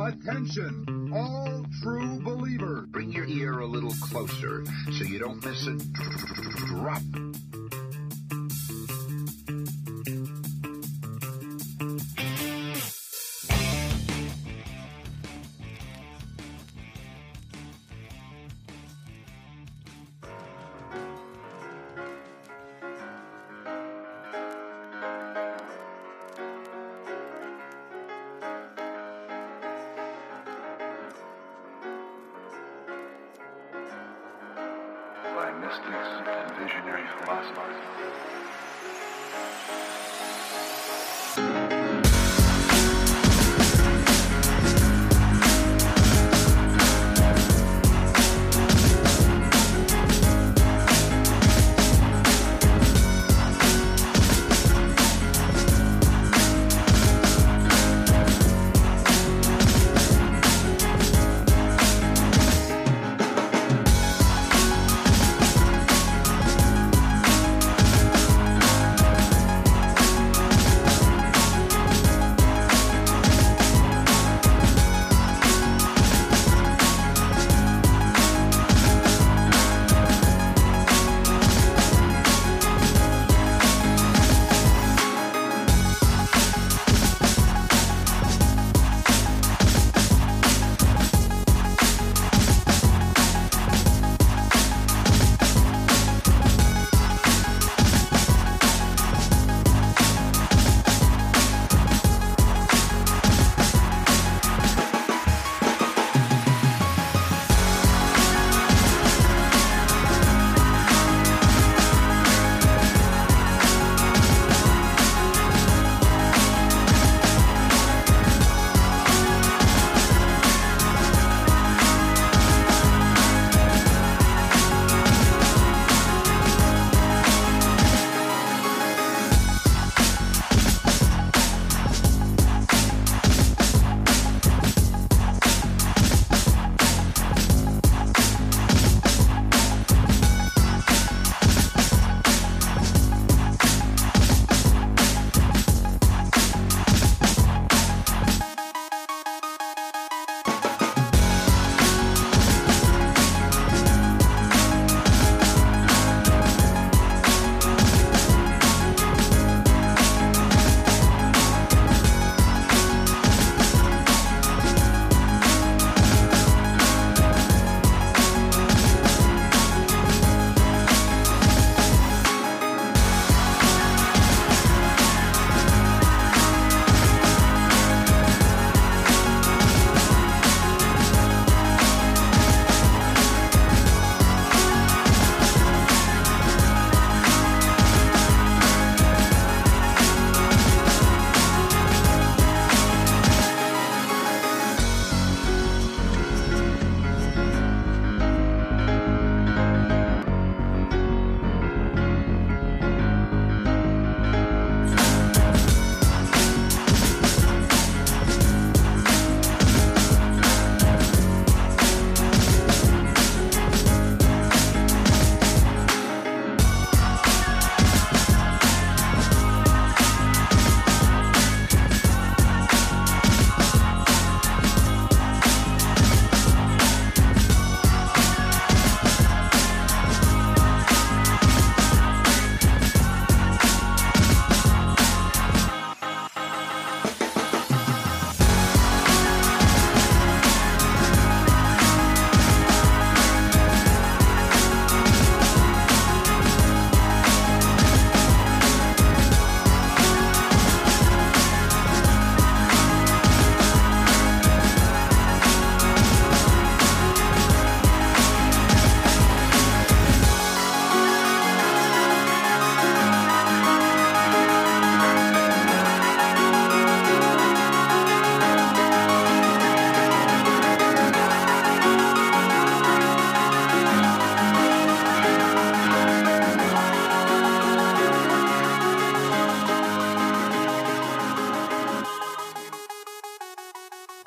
Attention, all true believers. Bring your ear a little closer so you don't miss a drop.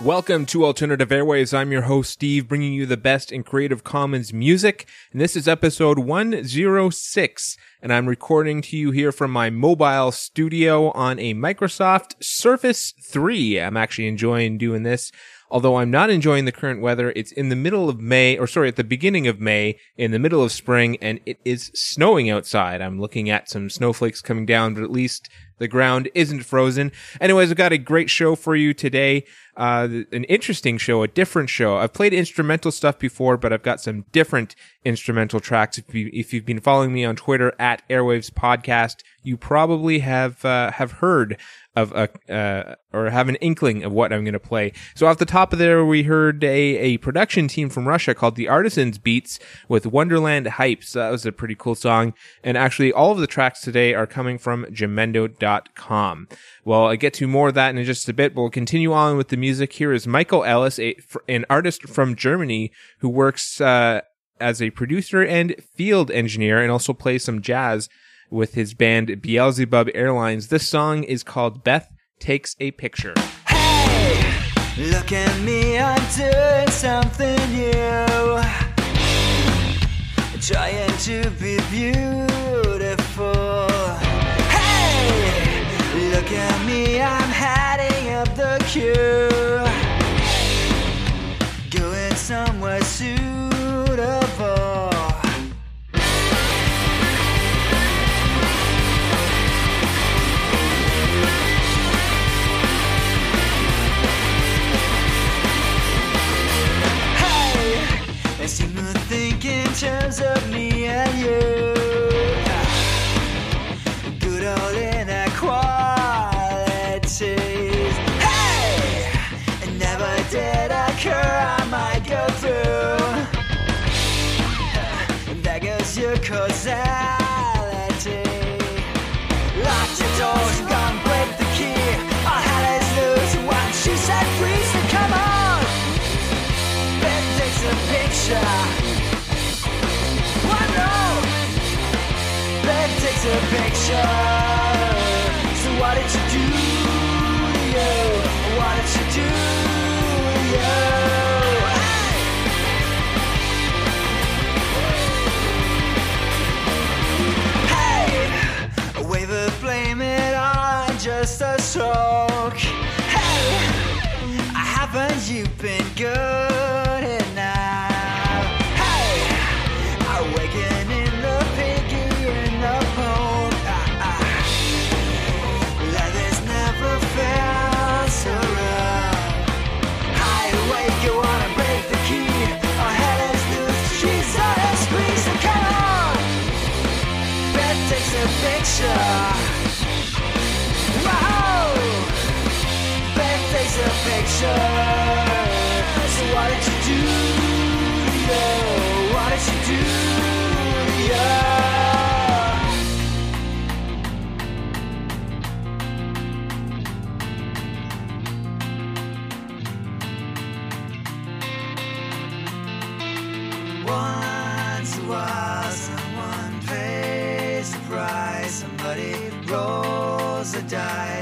Welcome to Alternative Airwaves. I'm your host, Steve, bringing you the best in Creative Commons music. And this is episode 106. And I'm recording to you here from my mobile studio on a Microsoft Surface 3. I'm actually enjoying doing this Although I'm not enjoying the current weather, it's in the middle of May, or sorry, at the beginning of May, in the middle of spring, and it is snowing outside. I'm looking at some snowflakes coming down, but at least the ground isn't frozen. Anyways, I've got a great show for you today. Uh, an interesting show, a different show. I've played instrumental stuff before, but I've got some different instrumental tracks. If, you, if you've been following me on Twitter at Airwaves Podcast, you probably have uh, have heard of a uh, or have an inkling of what I'm going to play. So off the top of there, we heard a, a production team from Russia called the Artisans Beats with Wonderland Hypes. That was a pretty cool song. And actually, all of the tracks today are coming from Jamendo.com. Well, I get to more of that in just a bit, but we'll continue on with the music. Here is Michael Ellis, a, an artist from Germany who works uh, as a producer and field engineer and also plays some jazz with his band Beelzebub Airlines. This song is called Beth Takes a Picture. Hey, look at me, I'm doing something new. Trying to be beautiful. Hey, look at me, I'm heading up the queue. Terms of me and you. Good old inequalities. Hey, it never did occur. I might go through. There goes your causality. Lock your doors and gone break the key. Our head is loose. When she said, "Please, so come on." Ben takes a picture. A picture. So what did you do? to you? What did you do? to you? Hey, a wave of blame it on just a stroke. Hey, haven't you been good takes a picture. So what did you do? you? What did you do? Rolls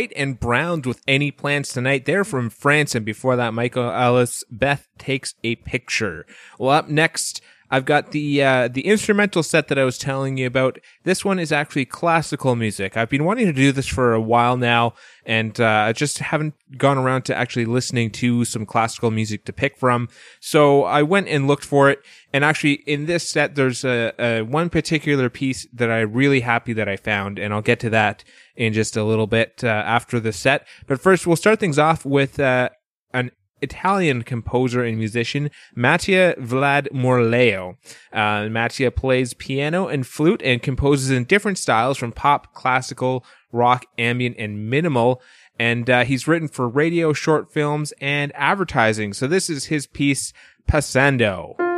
White and Browns with Any Plans Tonight. They're from France. And before that, Michael Ellis, Beth Takes a Picture. Well, up next, I've got the, uh, the instrumental set that I was telling you about. This one is actually classical music. I've been wanting to do this for a while now and, uh, I just haven't gone around to actually listening to some classical music to pick from. So I went and looked for it. And actually in this set, there's a, a one particular piece that I'm really happy that I found. And I'll get to that in just a little bit uh, after the set. But first, we'll start things off with uh, an Italian composer and musician, Mattia Vlad Morleo. Uh, Mattia plays piano and flute and composes in different styles from pop, classical, rock, ambient, and minimal. And uh, he's written for radio, short films, and advertising. So this is his piece, Passando.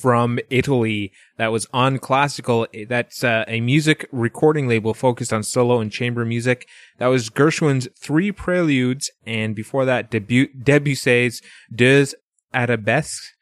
from Italy that was on classical. That's uh, a music recording label focused on solo and chamber music. That was Gershwin's three preludes and before that Debussy's Deux Arabesques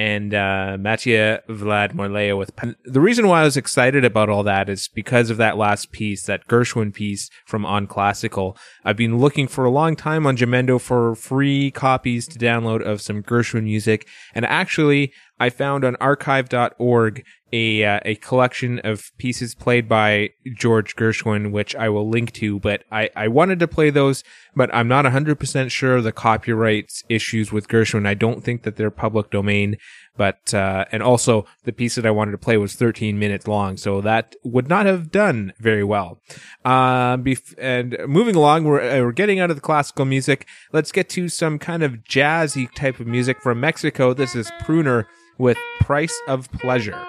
and uh, Mattia Vlad Morleo with the reason why I was excited about all that is because of that last piece, that Gershwin piece from On Classical. I've been looking for a long time on Jamendo for free copies to download of some Gershwin music, and actually I found on archive.org a uh, a collection of pieces played by George Gershwin, which I will link to. But I, I wanted to play those, but I'm not 100% sure the copyrights issues with Gershwin. I don't think that they're public domain. But uh, and also the piece that I wanted to play was 13 minutes long, so that would not have done very well. Um, bef- and moving along, we're uh, we're getting out of the classical music. Let's get to some kind of jazzy type of music from Mexico. This is Pruner with Price of Pleasure.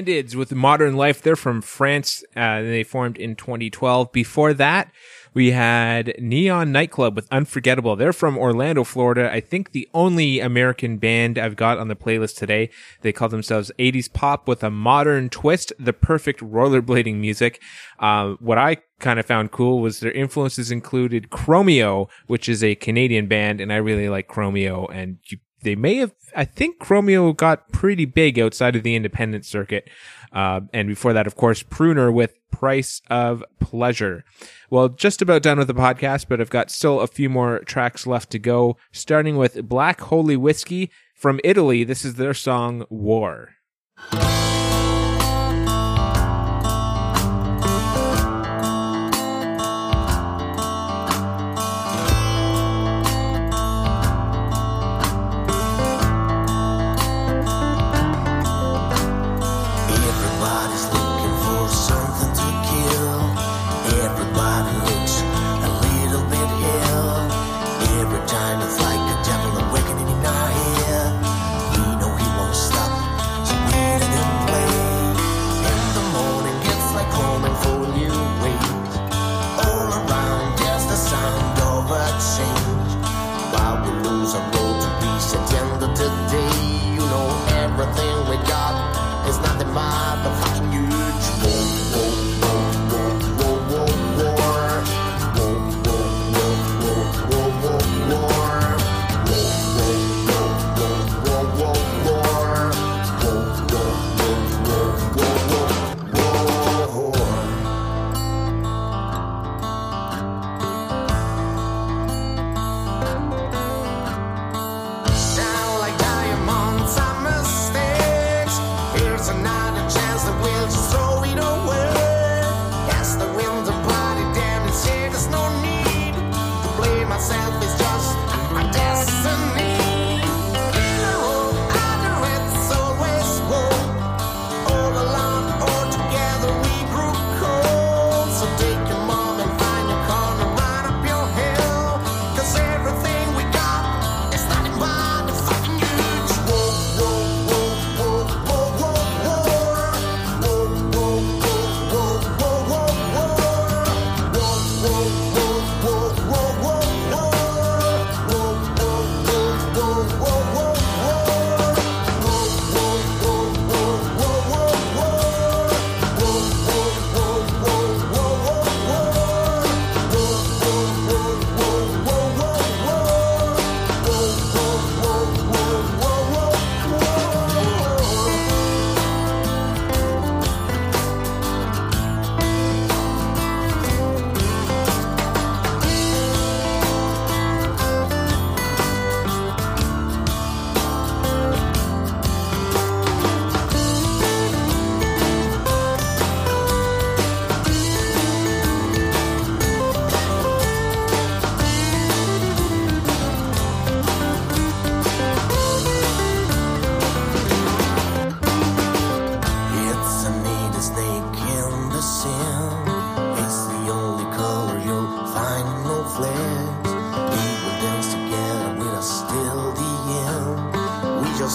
Bandids with Modern Life. They're from France. Uh, they formed in 2012. Before that, we had Neon Nightclub with Unforgettable. They're from Orlando, Florida. I think the only American band I've got on the playlist today. They call themselves 80s pop with a modern twist, the perfect rollerblading music. Uh, what I kind of found cool was their influences included Chromeo, which is a Canadian band, and I really like Chromeo, and you they may have. I think Chromeo got pretty big outside of the independent circuit, uh, and before that, of course, Pruner with Price of Pleasure. Well, just about done with the podcast, but I've got still a few more tracks left to go. Starting with Black Holy Whiskey from Italy. This is their song War.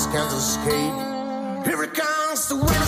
can't escape. Here it comes the winner.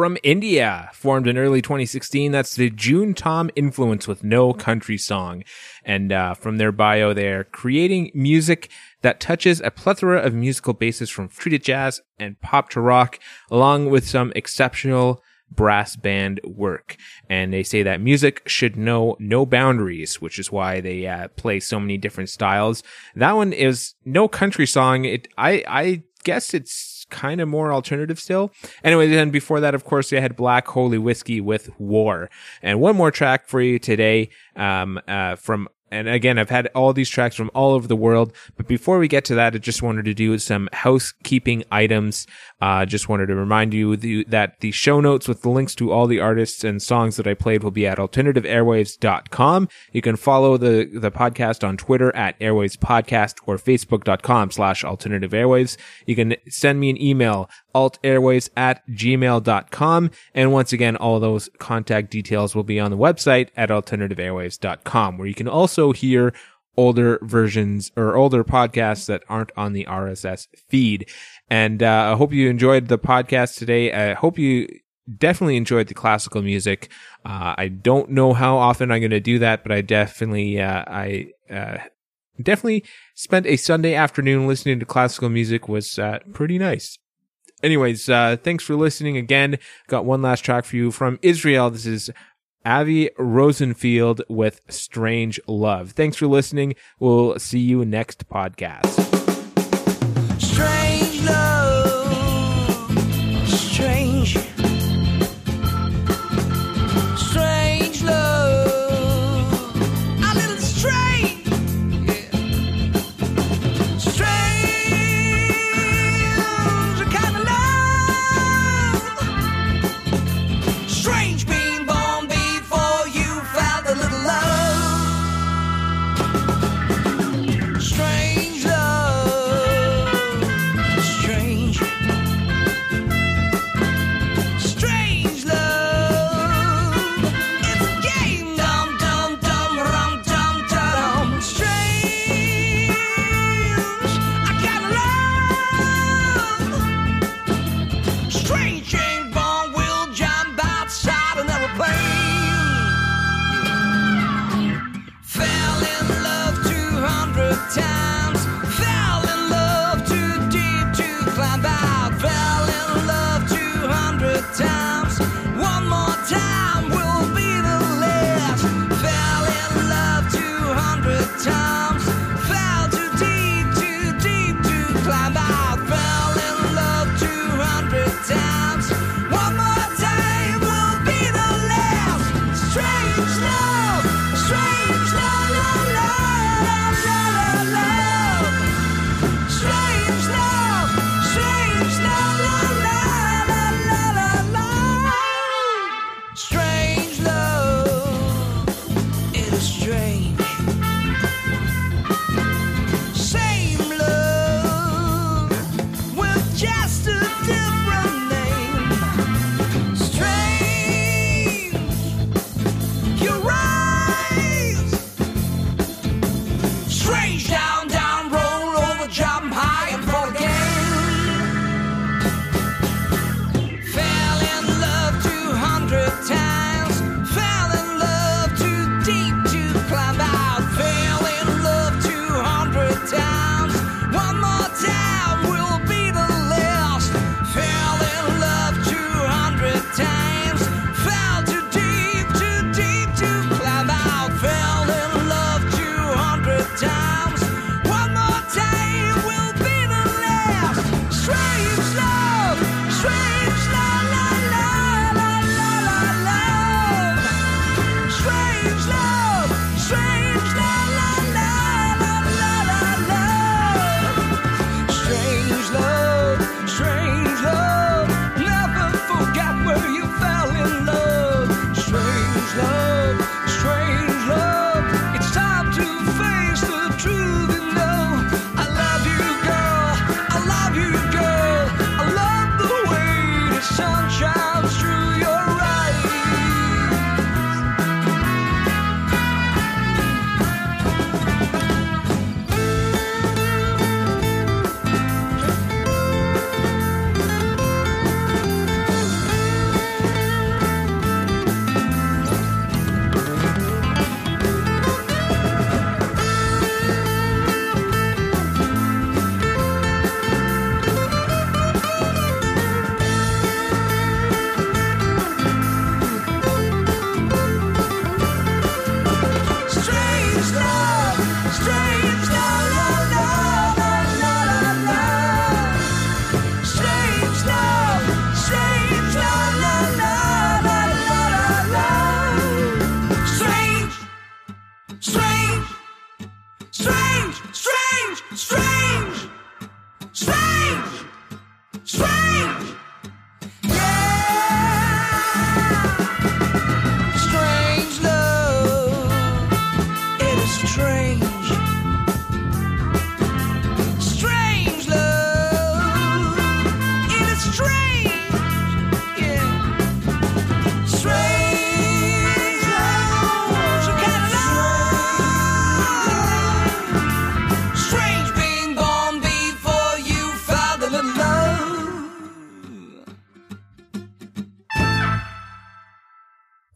From India, formed in early 2016. That's the June Tom influence with no country song. And uh, from their bio, they're creating music that touches a plethora of musical bases from free to jazz and pop to rock, along with some exceptional brass band work. And they say that music should know no boundaries, which is why they uh, play so many different styles. That one is no country song. It, I, I guess it's kind of more alternative still. Anyway, then before that, of course, they had Black Holy Whiskey with War. And one more track for you today, um, uh, from and again, I've had all these tracks from all over the world. But before we get to that, I just wanted to do some housekeeping items. Uh, just wanted to remind you that the show notes with the links to all the artists and songs that I played will be at alternativeairwaves.com. You can follow the, the podcast on Twitter at Airwaves Podcast or Facebook.com slash alternative airwaves. You can send me an email, altairwaves at gmail.com. And once again, all those contact details will be on the website at alternativeairwaves.com, where you can also hear older versions or older podcasts that aren't on the RSS feed. And uh, I hope you enjoyed the podcast today. I hope you definitely enjoyed the classical music. Uh, I don't know how often I'm going to do that, but I definitely, uh, I, uh, definitely spent a Sunday afternoon listening to classical music was uh, pretty nice. Anyways, uh, thanks for listening again. Got one last track for you from Israel. This is Avi Rosenfeld with Strange Love. Thanks for listening. We'll see you next podcast. Stop.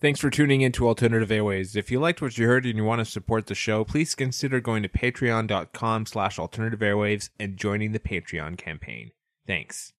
Thanks for tuning in to Alternative Airwaves. If you liked what you heard and you want to support the show, please consider going to patreon.com slash alternative airwaves and joining the Patreon campaign. Thanks.